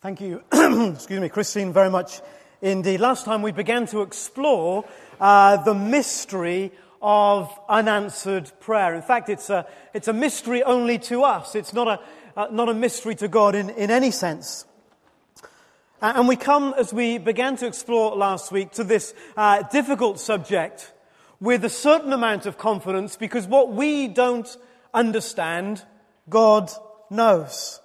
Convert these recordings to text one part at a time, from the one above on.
Thank you, excuse me, Christine, very much indeed. Last time we began to explore uh, the mystery of unanswered prayer. In fact, it's a, it's a mystery only to us. It's not a, uh, not a mystery to God in, in any sense. And we come, as we began to explore last week, to this uh, difficult subject with a certain amount of confidence because what we don't understand, God knows.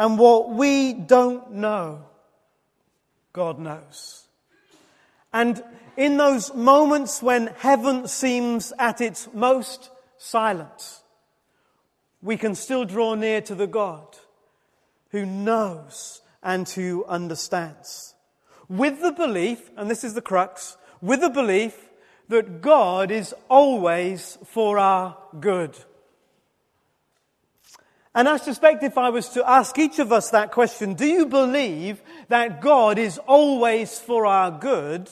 And what we don't know, God knows. And in those moments when heaven seems at its most silent, we can still draw near to the God who knows and who understands. With the belief, and this is the crux, with the belief that God is always for our good. And I suspect if I was to ask each of us that question, do you believe that God is always for our good?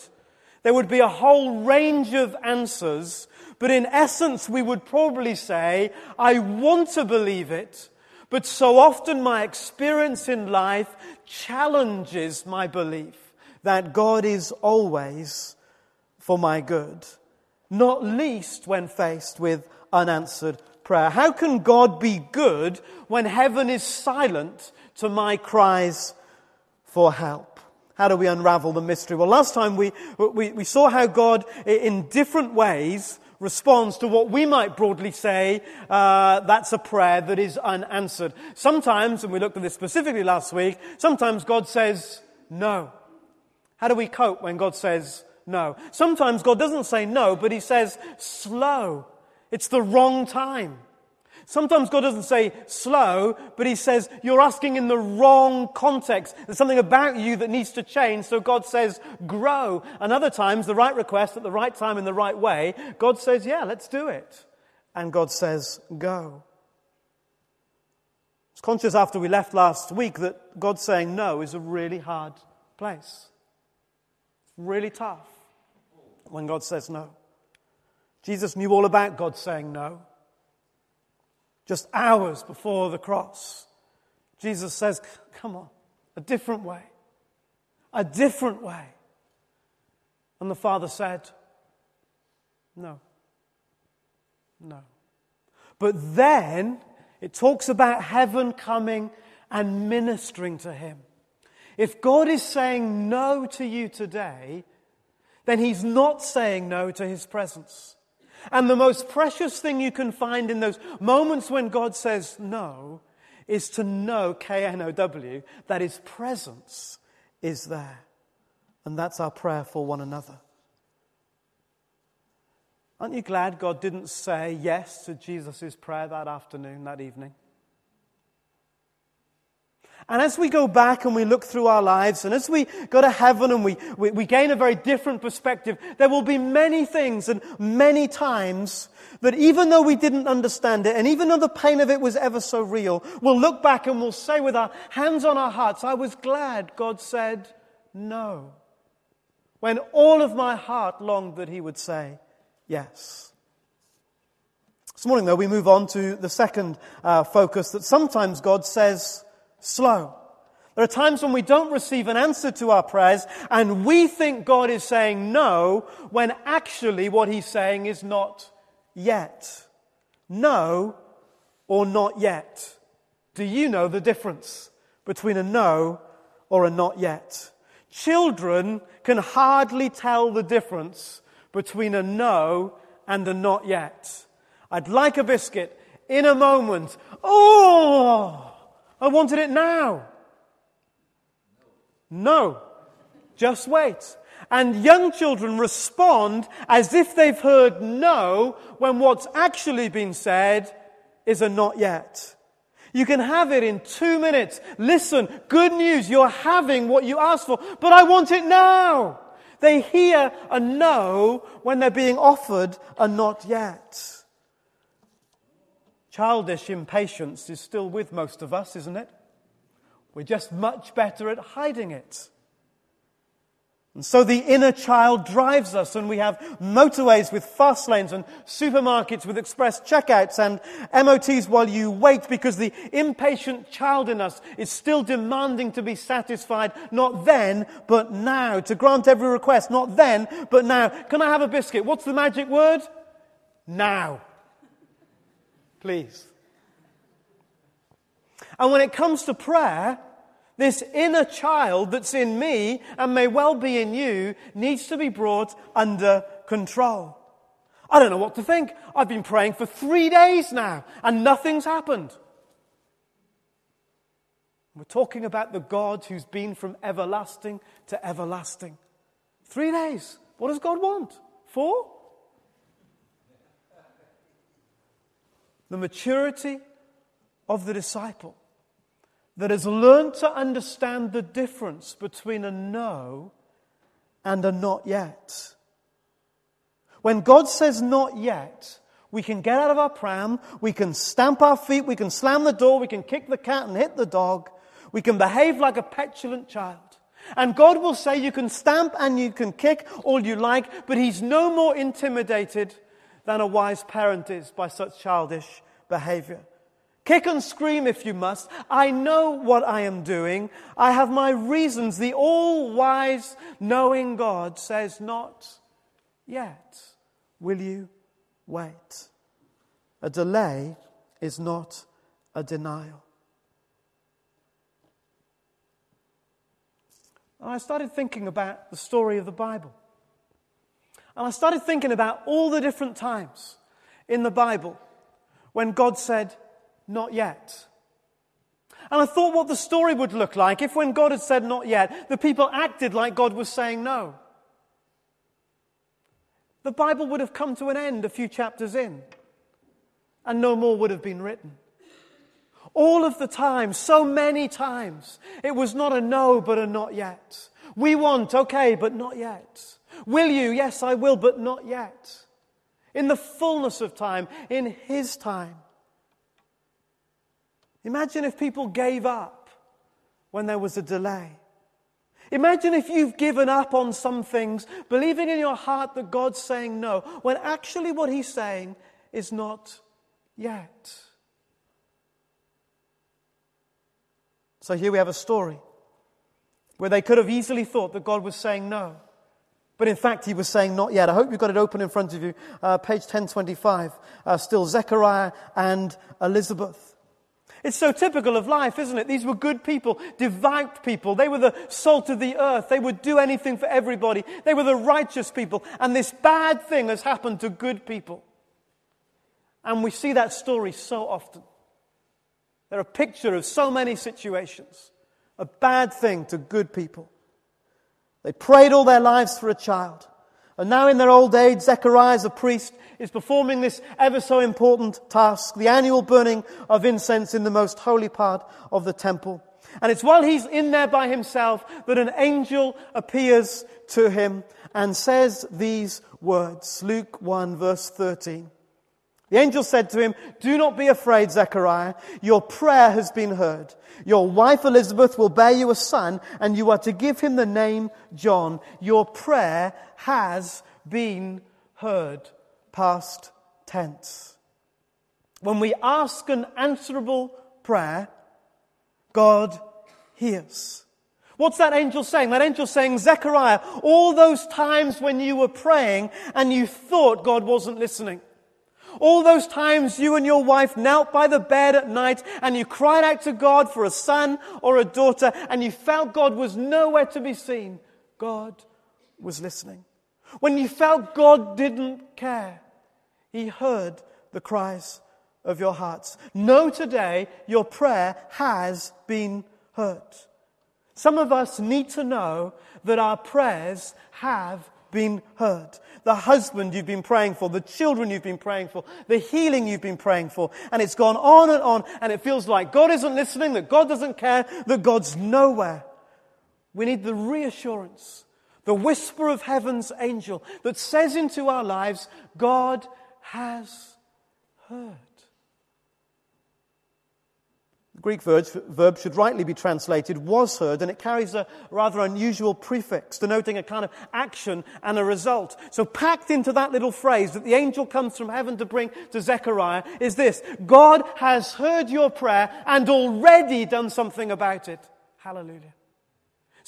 There would be a whole range of answers, but in essence, we would probably say, I want to believe it, but so often my experience in life challenges my belief that God is always for my good, not least when faced with unanswered prayer. How can God be good when heaven is silent to my cries for help? How do we unravel the mystery? Well, last time we, we, we saw how God, in different ways, responds to what we might broadly say uh, that's a prayer that is unanswered. Sometimes, and we looked at this specifically last week, sometimes God says no. How do we cope when God says no? Sometimes God doesn't say no, but He says slow. It's the wrong time. Sometimes God doesn't say slow, but He says you're asking in the wrong context. There's something about you that needs to change, so God says grow. And other times, the right request at the right time in the right way, God says, yeah, let's do it. And God says, go. I was conscious after we left last week that God saying no is a really hard place. It's really tough when God says no. Jesus knew all about God saying no. Just hours before the cross, Jesus says, Come on, a different way. A different way. And the Father said, No. No. But then it talks about heaven coming and ministering to him. If God is saying no to you today, then he's not saying no to his presence. And the most precious thing you can find in those moments when God says no is to know, K N O W, that His presence is there. And that's our prayer for one another. Aren't you glad God didn't say yes to Jesus' prayer that afternoon, that evening? And as we go back and we look through our lives, and as we go to heaven and we, we, we, gain a very different perspective, there will be many things and many times that even though we didn't understand it, and even though the pain of it was ever so real, we'll look back and we'll say with our hands on our hearts, I was glad God said no. When all of my heart longed that He would say yes. This morning, though, we move on to the second uh, focus that sometimes God says, slow. There are times when we don't receive an answer to our prayers and we think God is saying no when actually what He's saying is not yet. No or not yet. Do you know the difference between a no or a not yet? Children can hardly tell the difference between a no and a not yet. I'd like a biscuit in a moment. Oh! I wanted it now. No. Just wait. And young children respond as if they've heard no when what's actually been said is a not yet. You can have it in two minutes. Listen, good news, you're having what you asked for, but I want it now. They hear a no when they're being offered a not yet. Childish impatience is still with most of us, isn't it? We're just much better at hiding it. And so the inner child drives us, and we have motorways with fast lanes and supermarkets with express checkouts and MOTs while you wait because the impatient child in us is still demanding to be satisfied, not then, but now, to grant every request, not then, but now. Can I have a biscuit? What's the magic word? Now. Please. And when it comes to prayer, this inner child that's in me and may well be in you needs to be brought under control. I don't know what to think. I've been praying for three days now and nothing's happened. We're talking about the God who's been from everlasting to everlasting. Three days. What does God want? Four? The maturity of the disciple that has learned to understand the difference between a no and a not yet. When God says not yet, we can get out of our pram, we can stamp our feet, we can slam the door, we can kick the cat and hit the dog, we can behave like a petulant child. And God will say you can stamp and you can kick all you like, but He's no more intimidated than a wise parent is by such childish behavior. Kick and scream if you must. I know what I am doing. I have my reasons. The all wise, knowing God says, Not yet. Will you wait? A delay is not a denial. And I started thinking about the story of the Bible. And I started thinking about all the different times in the Bible when God said, not yet. And I thought what the story would look like if, when God had said not yet, the people acted like God was saying no. The Bible would have come to an end a few chapters in, and no more would have been written. All of the time, so many times, it was not a no, but a not yet. We want, okay, but not yet. Will you? Yes, I will, but not yet. In the fullness of time, in His time. Imagine if people gave up when there was a delay. Imagine if you've given up on some things, believing in your heart that God's saying no, when actually what He's saying is not yet. So here we have a story where they could have easily thought that God was saying no. But in fact, he was saying not yet. I hope you've got it open in front of you. Uh, page 1025. Uh, still Zechariah and Elizabeth. It's so typical of life, isn't it? These were good people, devout people. They were the salt of the earth. They would do anything for everybody. They were the righteous people. And this bad thing has happened to good people. And we see that story so often. They're a picture of so many situations. A bad thing to good people. They prayed all their lives for a child. And now in their old age, Zechariah, a priest, is performing this ever so important task, the annual burning of incense in the most holy part of the temple. And it's while he's in there by himself that an angel appears to him and says these words. Luke 1 verse 13. The angel said to him, Do not be afraid, Zechariah. Your prayer has been heard. Your wife Elizabeth will bear you a son, and you are to give him the name John. Your prayer has been heard. Past tense. When we ask an answerable prayer, God hears. What's that angel saying? That angel saying, Zechariah, all those times when you were praying and you thought God wasn't listening. All those times you and your wife knelt by the bed at night and you cried out to God for a son or a daughter and you felt God was nowhere to be seen, God was listening. When you felt God didn't care, He heard the cries of your hearts. Know today your prayer has been heard. Some of us need to know that our prayers have been heard. The husband you've been praying for, the children you've been praying for, the healing you've been praying for. And it's gone on and on, and it feels like God isn't listening, that God doesn't care, that God's nowhere. We need the reassurance, the whisper of heaven's angel that says into our lives, God has heard. The Greek verb should rightly be translated was heard, and it carries a rather unusual prefix denoting a kind of action and a result. So, packed into that little phrase that the angel comes from heaven to bring to Zechariah is this God has heard your prayer and already done something about it. Hallelujah.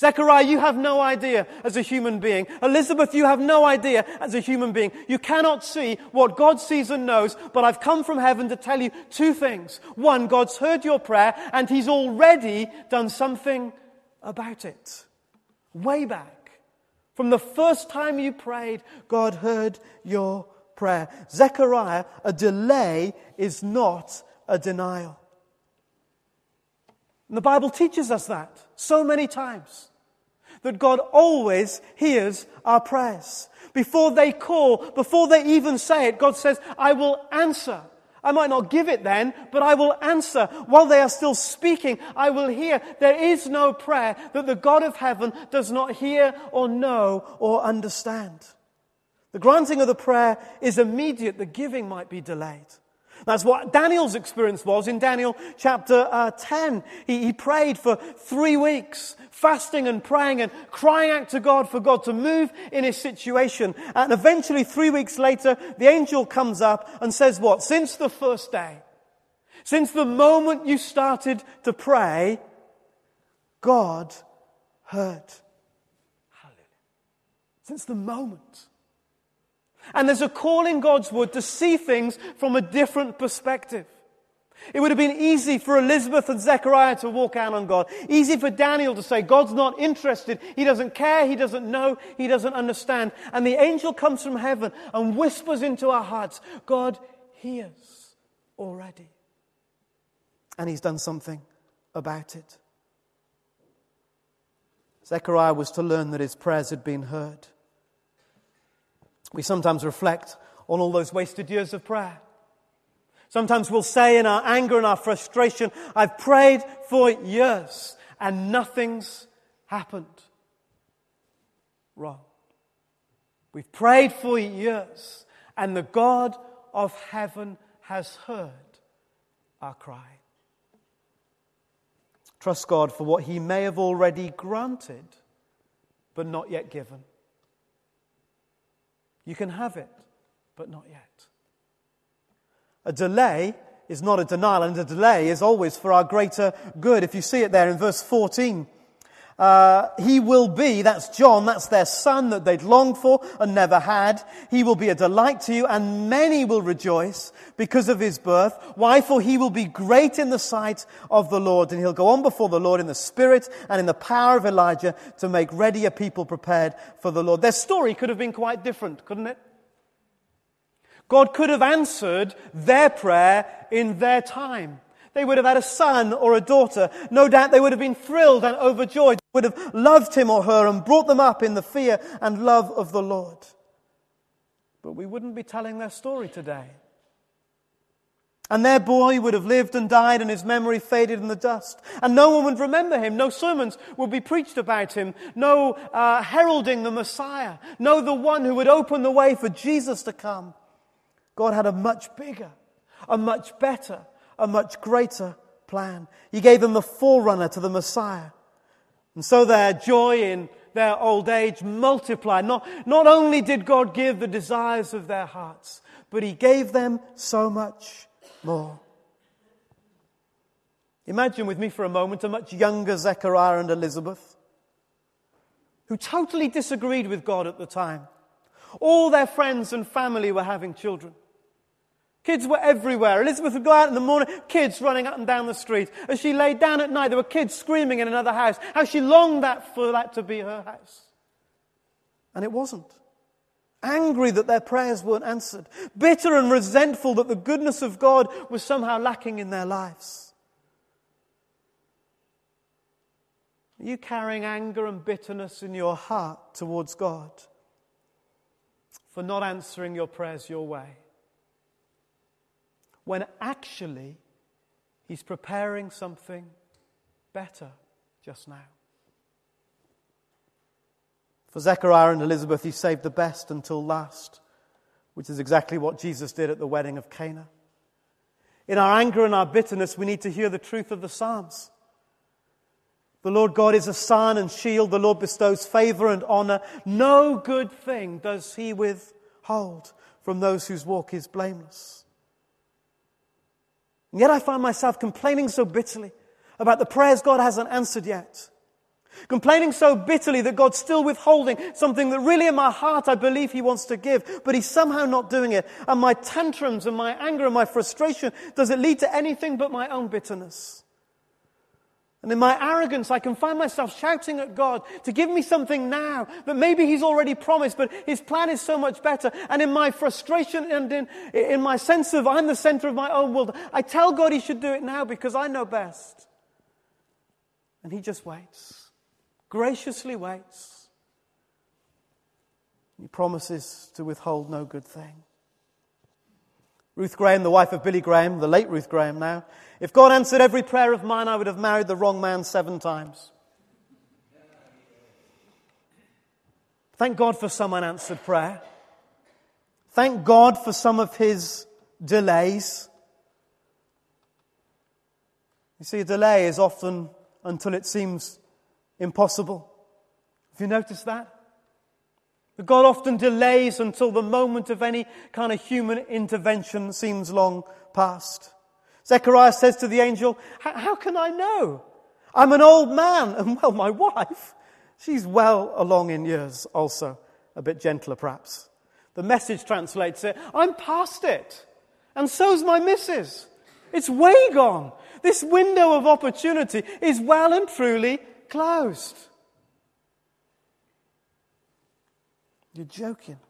Zechariah, you have no idea as a human being. Elizabeth, you have no idea as a human being. You cannot see what God sees and knows, but I've come from heaven to tell you two things. One, God's heard your prayer and He's already done something about it. Way back. From the first time you prayed, God heard your prayer. Zechariah, a delay is not a denial. And the Bible teaches us that so many times that God always hears our prayers. Before they call, before they even say it, God says, I will answer. I might not give it then, but I will answer. While they are still speaking, I will hear. There is no prayer that the God of heaven does not hear or know or understand. The granting of the prayer is immediate. The giving might be delayed. That's what Daniel's experience was in Daniel chapter uh, 10. He, he prayed for three weeks, fasting and praying and crying out to God for God to move in his situation. And eventually, three weeks later, the angel comes up and says, What? Since the first day, since the moment you started to pray, God heard. Hallelujah. Since the moment. And there's a call in God's word to see things from a different perspective. It would have been easy for Elizabeth and Zechariah to walk out on God. Easy for Daniel to say, God's not interested. He doesn't care. He doesn't know. He doesn't understand. And the angel comes from heaven and whispers into our hearts, God hears already. And he's done something about it. Zechariah was to learn that his prayers had been heard. We sometimes reflect on all those wasted years of prayer. Sometimes we'll say in our anger and our frustration, I've prayed for years and nothing's happened. Wrong. We've prayed for years and the God of heaven has heard our cry. Trust God for what He may have already granted, but not yet given. You can have it, but not yet. A delay is not a denial, and a delay is always for our greater good. If you see it there in verse 14, uh, he will be, that's John, that's their son that they'd longed for and never had. He will be a delight to you, and many will rejoice because of his birth. Why? For he will be great in the sight of the Lord, and he'll go on before the Lord in the spirit and in the power of Elijah to make ready a people prepared for the Lord. Their story could have been quite different, couldn't it? God could have answered their prayer in their time. They would have had a son or a daughter. No doubt they would have been thrilled and overjoyed, would have loved him or her and brought them up in the fear and love of the Lord. But we wouldn't be telling their story today. And their boy would have lived and died, and his memory faded in the dust. And no one would remember him. No sermons would be preached about him. No uh, heralding the Messiah. No, the one who would open the way for Jesus to come. God had a much bigger, a much better, a much greater plan. He gave them the forerunner to the Messiah. And so their joy in their old age multiplied. Not, not only did God give the desires of their hearts, but He gave them so much more. Imagine with me for a moment a much younger Zechariah and Elizabeth who totally disagreed with God at the time. All their friends and family were having children. Kids were everywhere. Elizabeth would go out in the morning, kids running up and down the street. As she lay down at night, there were kids screaming in another house. How she longed that for that to be her house. And it wasn't. Angry that their prayers weren't answered. Bitter and resentful that the goodness of God was somehow lacking in their lives. Are you carrying anger and bitterness in your heart towards God for not answering your prayers your way? When actually he's preparing something better just now. For Zechariah and Elizabeth, he saved the best until last, which is exactly what Jesus did at the wedding of Cana. In our anger and our bitterness, we need to hear the truth of the Psalms. The Lord God is a sun and shield. The Lord bestows favor and honor. No good thing does he withhold from those whose walk is blameless. And yet I find myself complaining so bitterly about the prayers God hasn't answered yet. Complaining so bitterly that God's still withholding something that really in my heart I believe He wants to give, but He's somehow not doing it. And my tantrums and my anger and my frustration, does it lead to anything but my own bitterness? And in my arrogance, I can find myself shouting at God to give me something now that maybe He's already promised, but His plan is so much better. And in my frustration and in, in my sense of I'm the center of my own world, I tell God He should do it now because I know best. And He just waits, graciously waits. He promises to withhold no good thing. Ruth Graham, the wife of Billy Graham, the late Ruth Graham now, if God answered every prayer of mine, I would have married the wrong man seven times. Thank God for some unanswered prayer. Thank God for some of his delays. You see, a delay is often until it seems impossible. Have you noticed that? That God often delays until the moment of any kind of human intervention seems long past. Zechariah says to the angel, How can I know? I'm an old man, and well, my wife, she's well along in years also, a bit gentler perhaps. The message translates it, I'm past it, and so's my missus. It's way gone. This window of opportunity is well and truly closed. You're joking.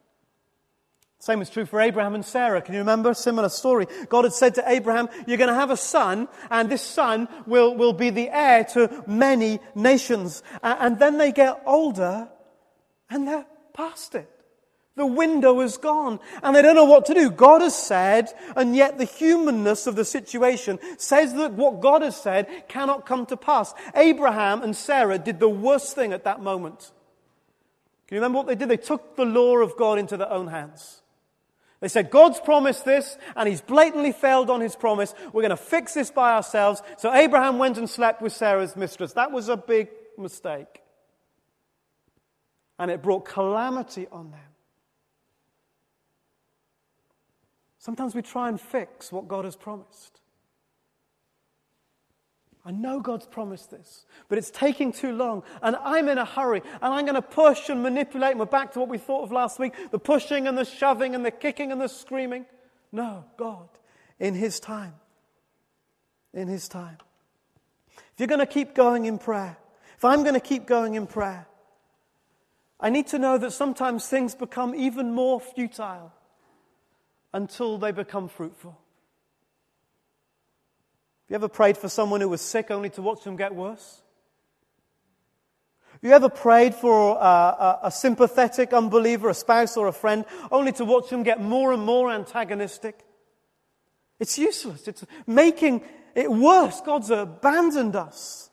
Same is true for Abraham and Sarah. Can you remember? Similar story. God had said to Abraham, You're going to have a son, and this son will, will be the heir to many nations. And then they get older, and they're past it. The window is gone, and they don't know what to do. God has said, and yet the humanness of the situation says that what God has said cannot come to pass. Abraham and Sarah did the worst thing at that moment. Can you remember what they did? They took the law of God into their own hands. They said, God's promised this, and he's blatantly failed on his promise. We're going to fix this by ourselves. So Abraham went and slept with Sarah's mistress. That was a big mistake. And it brought calamity on them. Sometimes we try and fix what God has promised. I know God's promised this, but it's taking too long, and I'm in a hurry, and I'm going to push and manipulate. And we're back to what we thought of last week the pushing and the shoving and the kicking and the screaming. No, God, in His time. In His time. If you're going to keep going in prayer, if I'm going to keep going in prayer, I need to know that sometimes things become even more futile until they become fruitful. You ever prayed for someone who was sick only to watch them get worse? Have you ever prayed for a, a, a, sympathetic unbeliever, a spouse or a friend, only to watch them get more and more antagonistic? It's useless. It's making it worse. God's abandoned us.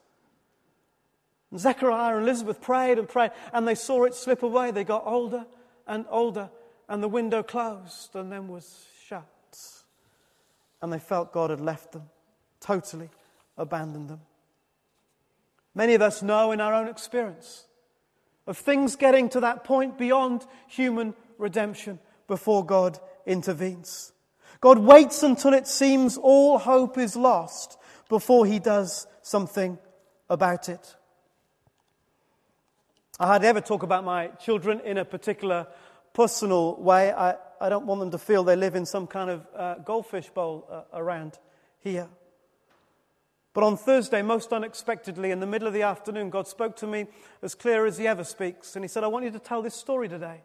And Zechariah and Elizabeth prayed and prayed, and they saw it slip away. They got older and older, and the window closed and then was shut. And they felt God had left them totally abandoned them. Many of us know in our own experience of things getting to that point beyond human redemption before God intervenes. God waits until it seems all hope is lost before he does something about it. I hardly ever talk about my children in a particular personal way. I, I don't want them to feel they live in some kind of uh, goldfish bowl uh, around here. But on Thursday, most unexpectedly, in the middle of the afternoon, God spoke to me as clear as He ever speaks. And He said, I want you to tell this story today.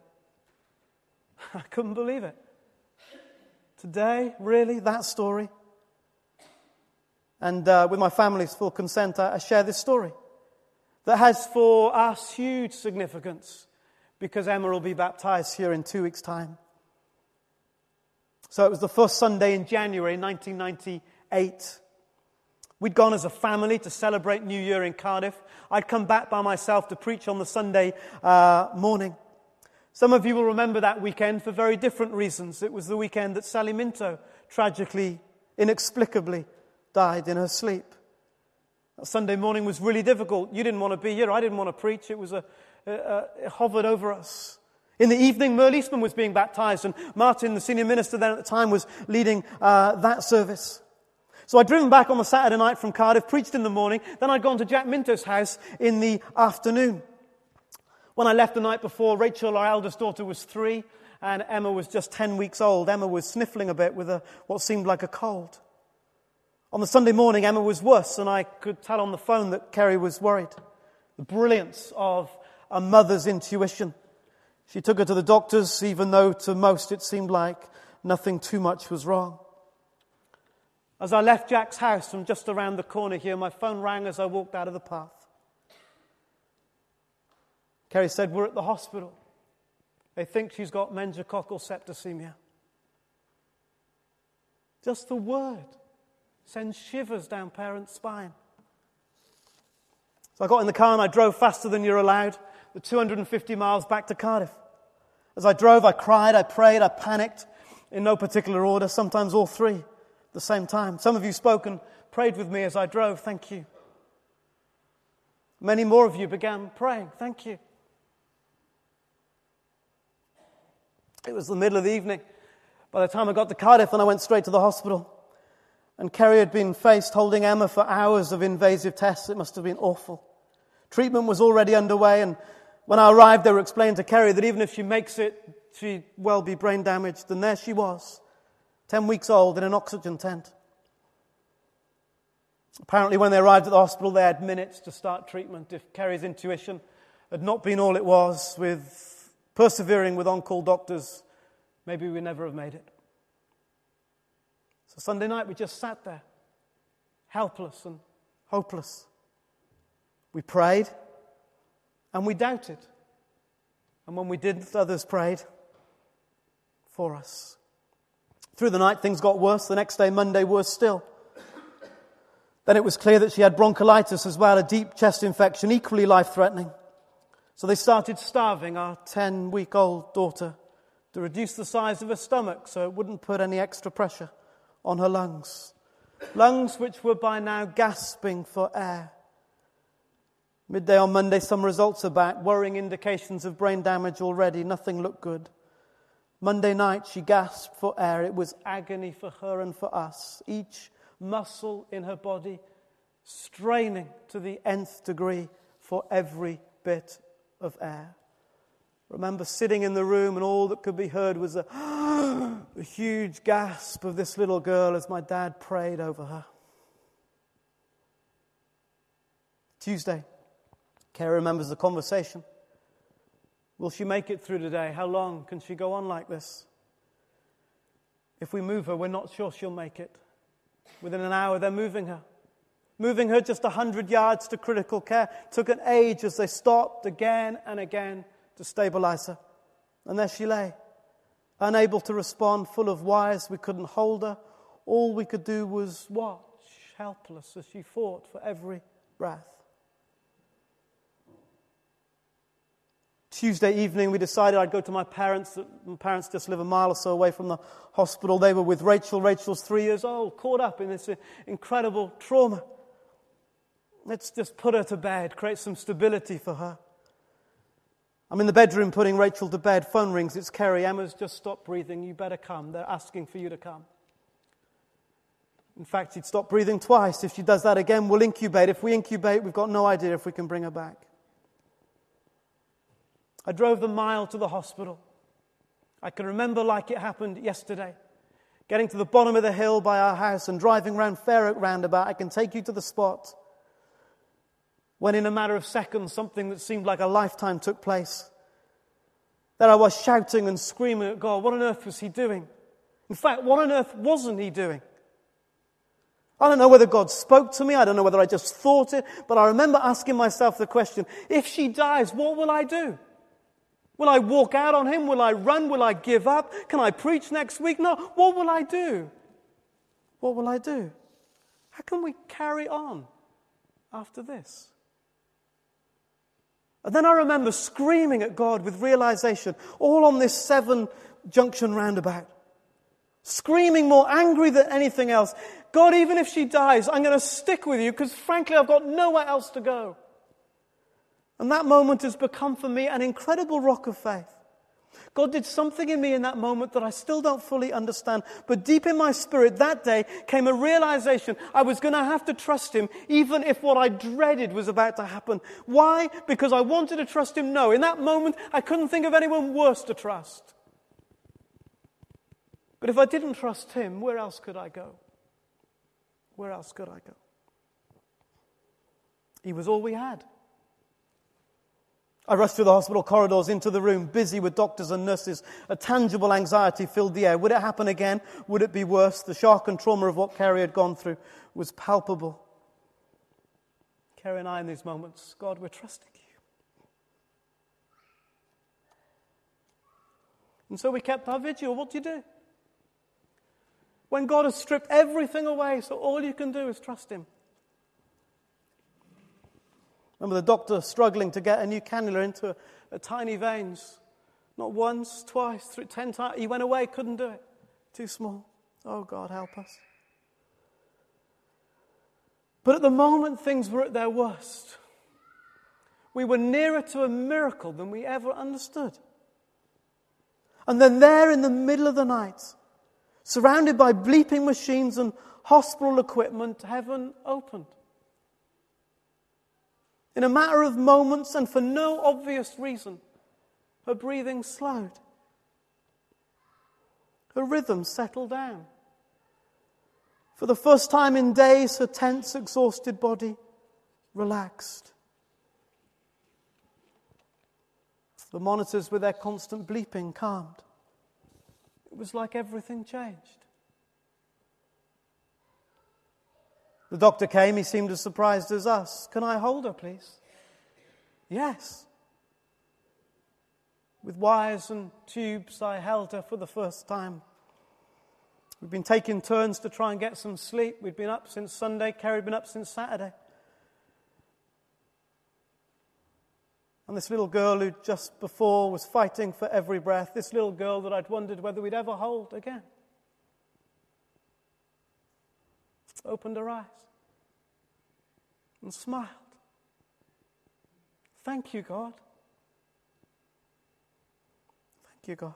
I couldn't believe it. Today, really? That story? And uh, with my family's full consent, I, I share this story that has for us huge significance because Emma will be baptized here in two weeks' time. So it was the first Sunday in January 1998. We'd gone as a family to celebrate New Year in Cardiff. I'd come back by myself to preach on the Sunday uh, morning. Some of you will remember that weekend for very different reasons. It was the weekend that Sally Minto tragically inexplicably died in her sleep. That Sunday morning was really difficult. You didn't want to be here. I didn't want to preach. It was a, a, a it hovered over us. In the evening, Merle Eastman was being baptized, and Martin, the senior minister then at the time, was leading uh, that service. So I'd driven back on the Saturday night from Cardiff, preached in the morning, then I'd gone to Jack Minto's house in the afternoon. When I left the night before, Rachel, our eldest daughter, was three, and Emma was just 10 weeks old. Emma was sniffling a bit with a, what seemed like a cold. On the Sunday morning, Emma was worse, and I could tell on the phone that Kerry was worried. The brilliance of a mother's intuition. She took her to the doctors, even though to most it seemed like nothing too much was wrong. As I left Jack's house from just around the corner here, my phone rang as I walked out of the path. Kerry said, We're at the hospital. They think she's got meningococcal septicemia. Just the word sends shivers down parents' spine. So I got in the car and I drove faster than you're allowed, the 250 miles back to Cardiff. As I drove, I cried, I prayed, I panicked in no particular order, sometimes all three the same time. Some of you spoke and prayed with me as I drove. Thank you. Many more of you began praying. Thank you. It was the middle of the evening. By the time I got to Cardiff, and I went straight to the hospital. And Kerry had been faced holding Emma for hours of invasive tests. It must have been awful. Treatment was already underway, and when I arrived, they were explaining to Kerry that even if she makes it, she'd well be brain damaged. And there she was, 10 weeks old, in an oxygen tent. Apparently, when they arrived at the hospital, they had minutes to start treatment. If Kerry's intuition had not been all it was, with persevering with on call doctors, maybe we never have made it. So Sunday night, we just sat there, helpless and hopeless. We prayed and we doubted. And when we didn't, others prayed for us. Through the night, things got worse. The next day, Monday, worse still. Then it was clear that she had bronchitis as well, a deep chest infection, equally life threatening. So they started starving our 10 week old daughter to reduce the size of her stomach so it wouldn't put any extra pressure on her lungs. Lungs which were by now gasping for air. Midday on Monday, some results are back, worrying indications of brain damage already. Nothing looked good. Monday night, she gasped for air. It was agony for her and for us. Each muscle in her body straining to the nth degree for every bit of air. Remember sitting in the room, and all that could be heard was a, a huge gasp of this little girl as my dad prayed over her. Tuesday, Kerry remembers the conversation. Will she make it through today? How long can she go on like this? If we move her, we're not sure she'll make it. Within an hour, they're moving her. Moving her just 100 yards to critical care took an age as they stopped again and again to stabilize her. And there she lay, unable to respond, full of wires. We couldn't hold her. All we could do was watch, helpless as she fought for every breath. Tuesday evening, we decided I'd go to my parents. My parents just live a mile or so away from the hospital. They were with Rachel. Rachel's three years old, caught up in this incredible trauma. Let's just put her to bed, create some stability for her. I'm in the bedroom putting Rachel to bed. Phone rings. It's Kerry. Emma's just stopped breathing. You better come. They're asking for you to come. In fact, she'd stop breathing twice. If she does that again, we'll incubate. If we incubate, we've got no idea if we can bring her back. I drove the mile to the hospital. I can remember like it happened yesterday. Getting to the bottom of the hill by our house and driving round Fair Oak roundabout, I can take you to the spot when in a matter of seconds something that seemed like a lifetime took place. That I was shouting and screaming at God, what on earth was He doing? In fact, what on earth wasn't He doing? I don't know whether God spoke to me, I don't know whether I just thought it, but I remember asking myself the question if she dies, what will I do? Will I walk out on him? Will I run? Will I give up? Can I preach next week? No. What will I do? What will I do? How can we carry on after this? And then I remember screaming at God with realization, all on this seven junction roundabout. screaming more angry than anything else. God, even if she dies, I'm going to stick with you because frankly, I've got nowhere else to go. And that moment has become for me an incredible rock of faith. God did something in me in that moment that I still don't fully understand. But deep in my spirit that day came a realization I was going to have to trust Him even if what I dreaded was about to happen. Why? Because I wanted to trust Him? No. In that moment, I couldn't think of anyone worse to trust. But if I didn't trust Him, where else could I go? Where else could I go? He was all we had. I rushed through the hospital corridors into the room, busy with doctors and nurses. A tangible anxiety filled the air. Would it happen again? Would it be worse? The shock and trauma of what Kerry had gone through was palpable. Kerry and I, in these moments, God, we're trusting you. And so we kept our vigil. What do you do? When God has stripped everything away, so all you can do is trust Him. Remember the doctor struggling to get a new cannula into a, a tiny veins. Not once, twice, three, ten times. He went away, couldn't do it. Too small. Oh, God, help us. But at the moment things were at their worst, we were nearer to a miracle than we ever understood. And then, there in the middle of the night, surrounded by bleeping machines and hospital equipment, heaven opened. In a matter of moments and for no obvious reason, her breathing slowed. Her rhythm settled down. For the first time in days, her tense, exhausted body relaxed. The monitors, with their constant bleeping, calmed. It was like everything changed. The doctor came. He seemed as surprised as us. Can I hold her, please? Yes. With wires and tubes, I held her for the first time. We've been taking turns to try and get some sleep. We'd been up since Sunday. Kerry had been up since Saturday. And this little girl who just before was fighting for every breath, this little girl that I'd wondered whether we'd ever hold again. Opened her eyes and smiled. Thank you, God. Thank you, God.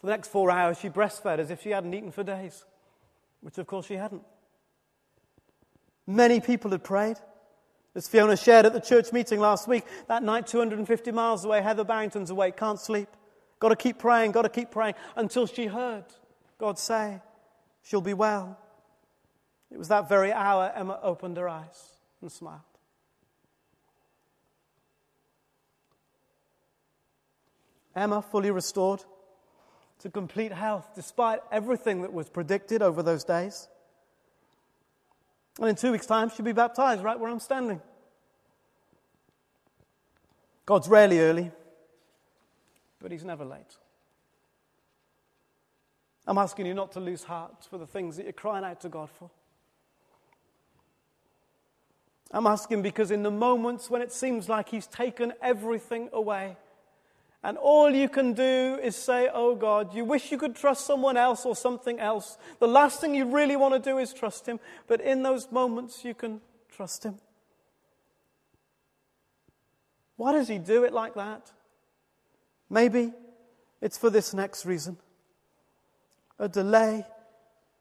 For the next four hours, she breastfed as if she hadn't eaten for days, which of course she hadn't. Many people had prayed. As Fiona shared at the church meeting last week, that night, 250 miles away, Heather Barrington's awake, can't sleep. Got to keep praying, got to keep praying until she heard God say, She'll be well. It was that very hour Emma opened her eyes and smiled. Emma, fully restored to complete health, despite everything that was predicted over those days. And in two weeks' time, she'll be baptized right where I'm standing. God's rarely early, but He's never late. I'm asking you not to lose heart for the things that you're crying out to God for. I'm asking because in the moments when it seems like He's taken everything away, and all you can do is say, Oh God, you wish you could trust someone else or something else. The last thing you really want to do is trust Him, but in those moments you can trust Him. Why does He do it like that? Maybe it's for this next reason. A delay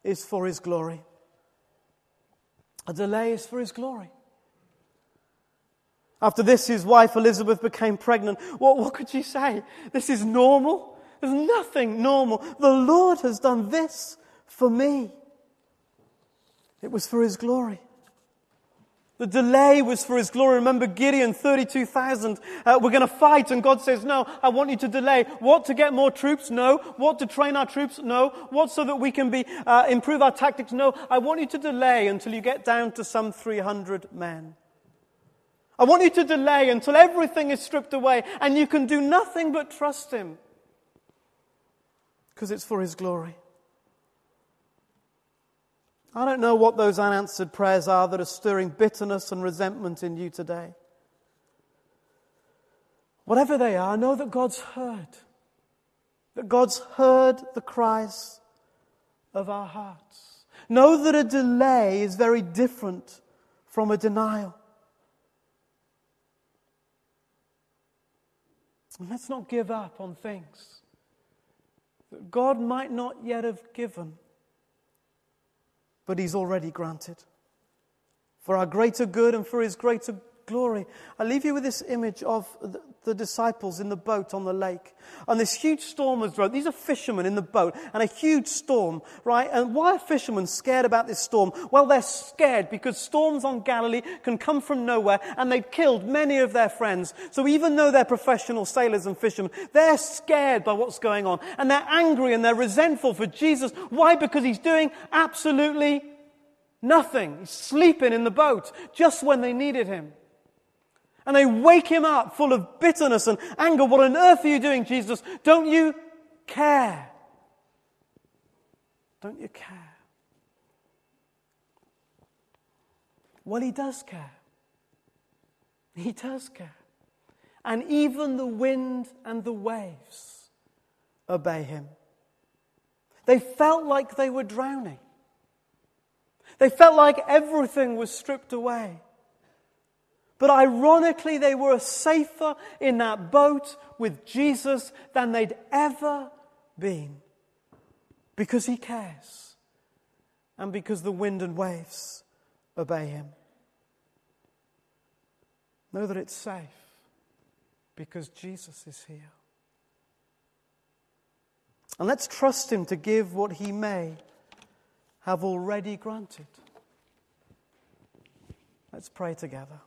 is for His glory. A delay is for His glory. After this, his wife Elizabeth became pregnant. What, what could she say? This is normal? There's nothing normal. The Lord has done this for me. It was for his glory. The delay was for his glory. Remember Gideon, 32,000. Uh, we're going to fight. And God says, no, I want you to delay. What, to get more troops? No. What, to train our troops? No. What, so that we can be, uh, improve our tactics? No. I want you to delay until you get down to some 300 men. I want you to delay until everything is stripped away and you can do nothing but trust him. Because it's for his glory. I don't know what those unanswered prayers are that are stirring bitterness and resentment in you today. Whatever they are, know that God's heard. that God's heard the cries of our hearts. Know that a delay is very different from a denial. And let's not give up on things that God might not yet have given, but He's already granted. For our greater good and for His greater glory. I leave you with this image of the, disciples in the boat on the lake. And this huge storm was broke. These are fishermen in the boat and a huge storm, right? And why are fishermen scared about this storm? Well, they're scared because storms on Galilee can come from nowhere and they've killed many of their friends. So even though they're professional sailors and fishermen, they're scared by what's going on and they're angry and they're resentful for Jesus. Why? Because he's doing absolutely nothing. He's sleeping in the boat just when they needed him. And they wake him up full of bitterness and anger. What on earth are you doing, Jesus? Don't you care? Don't you care? Well, he does care. He does care. And even the wind and the waves obey him. They felt like they were drowning. They felt like everything was stripped away. But ironically, they were safer in that boat with Jesus than they'd ever been because he cares and because the wind and waves obey him. Know that it's safe because Jesus is here. And let's trust him to give what he may have already granted. Let's pray together.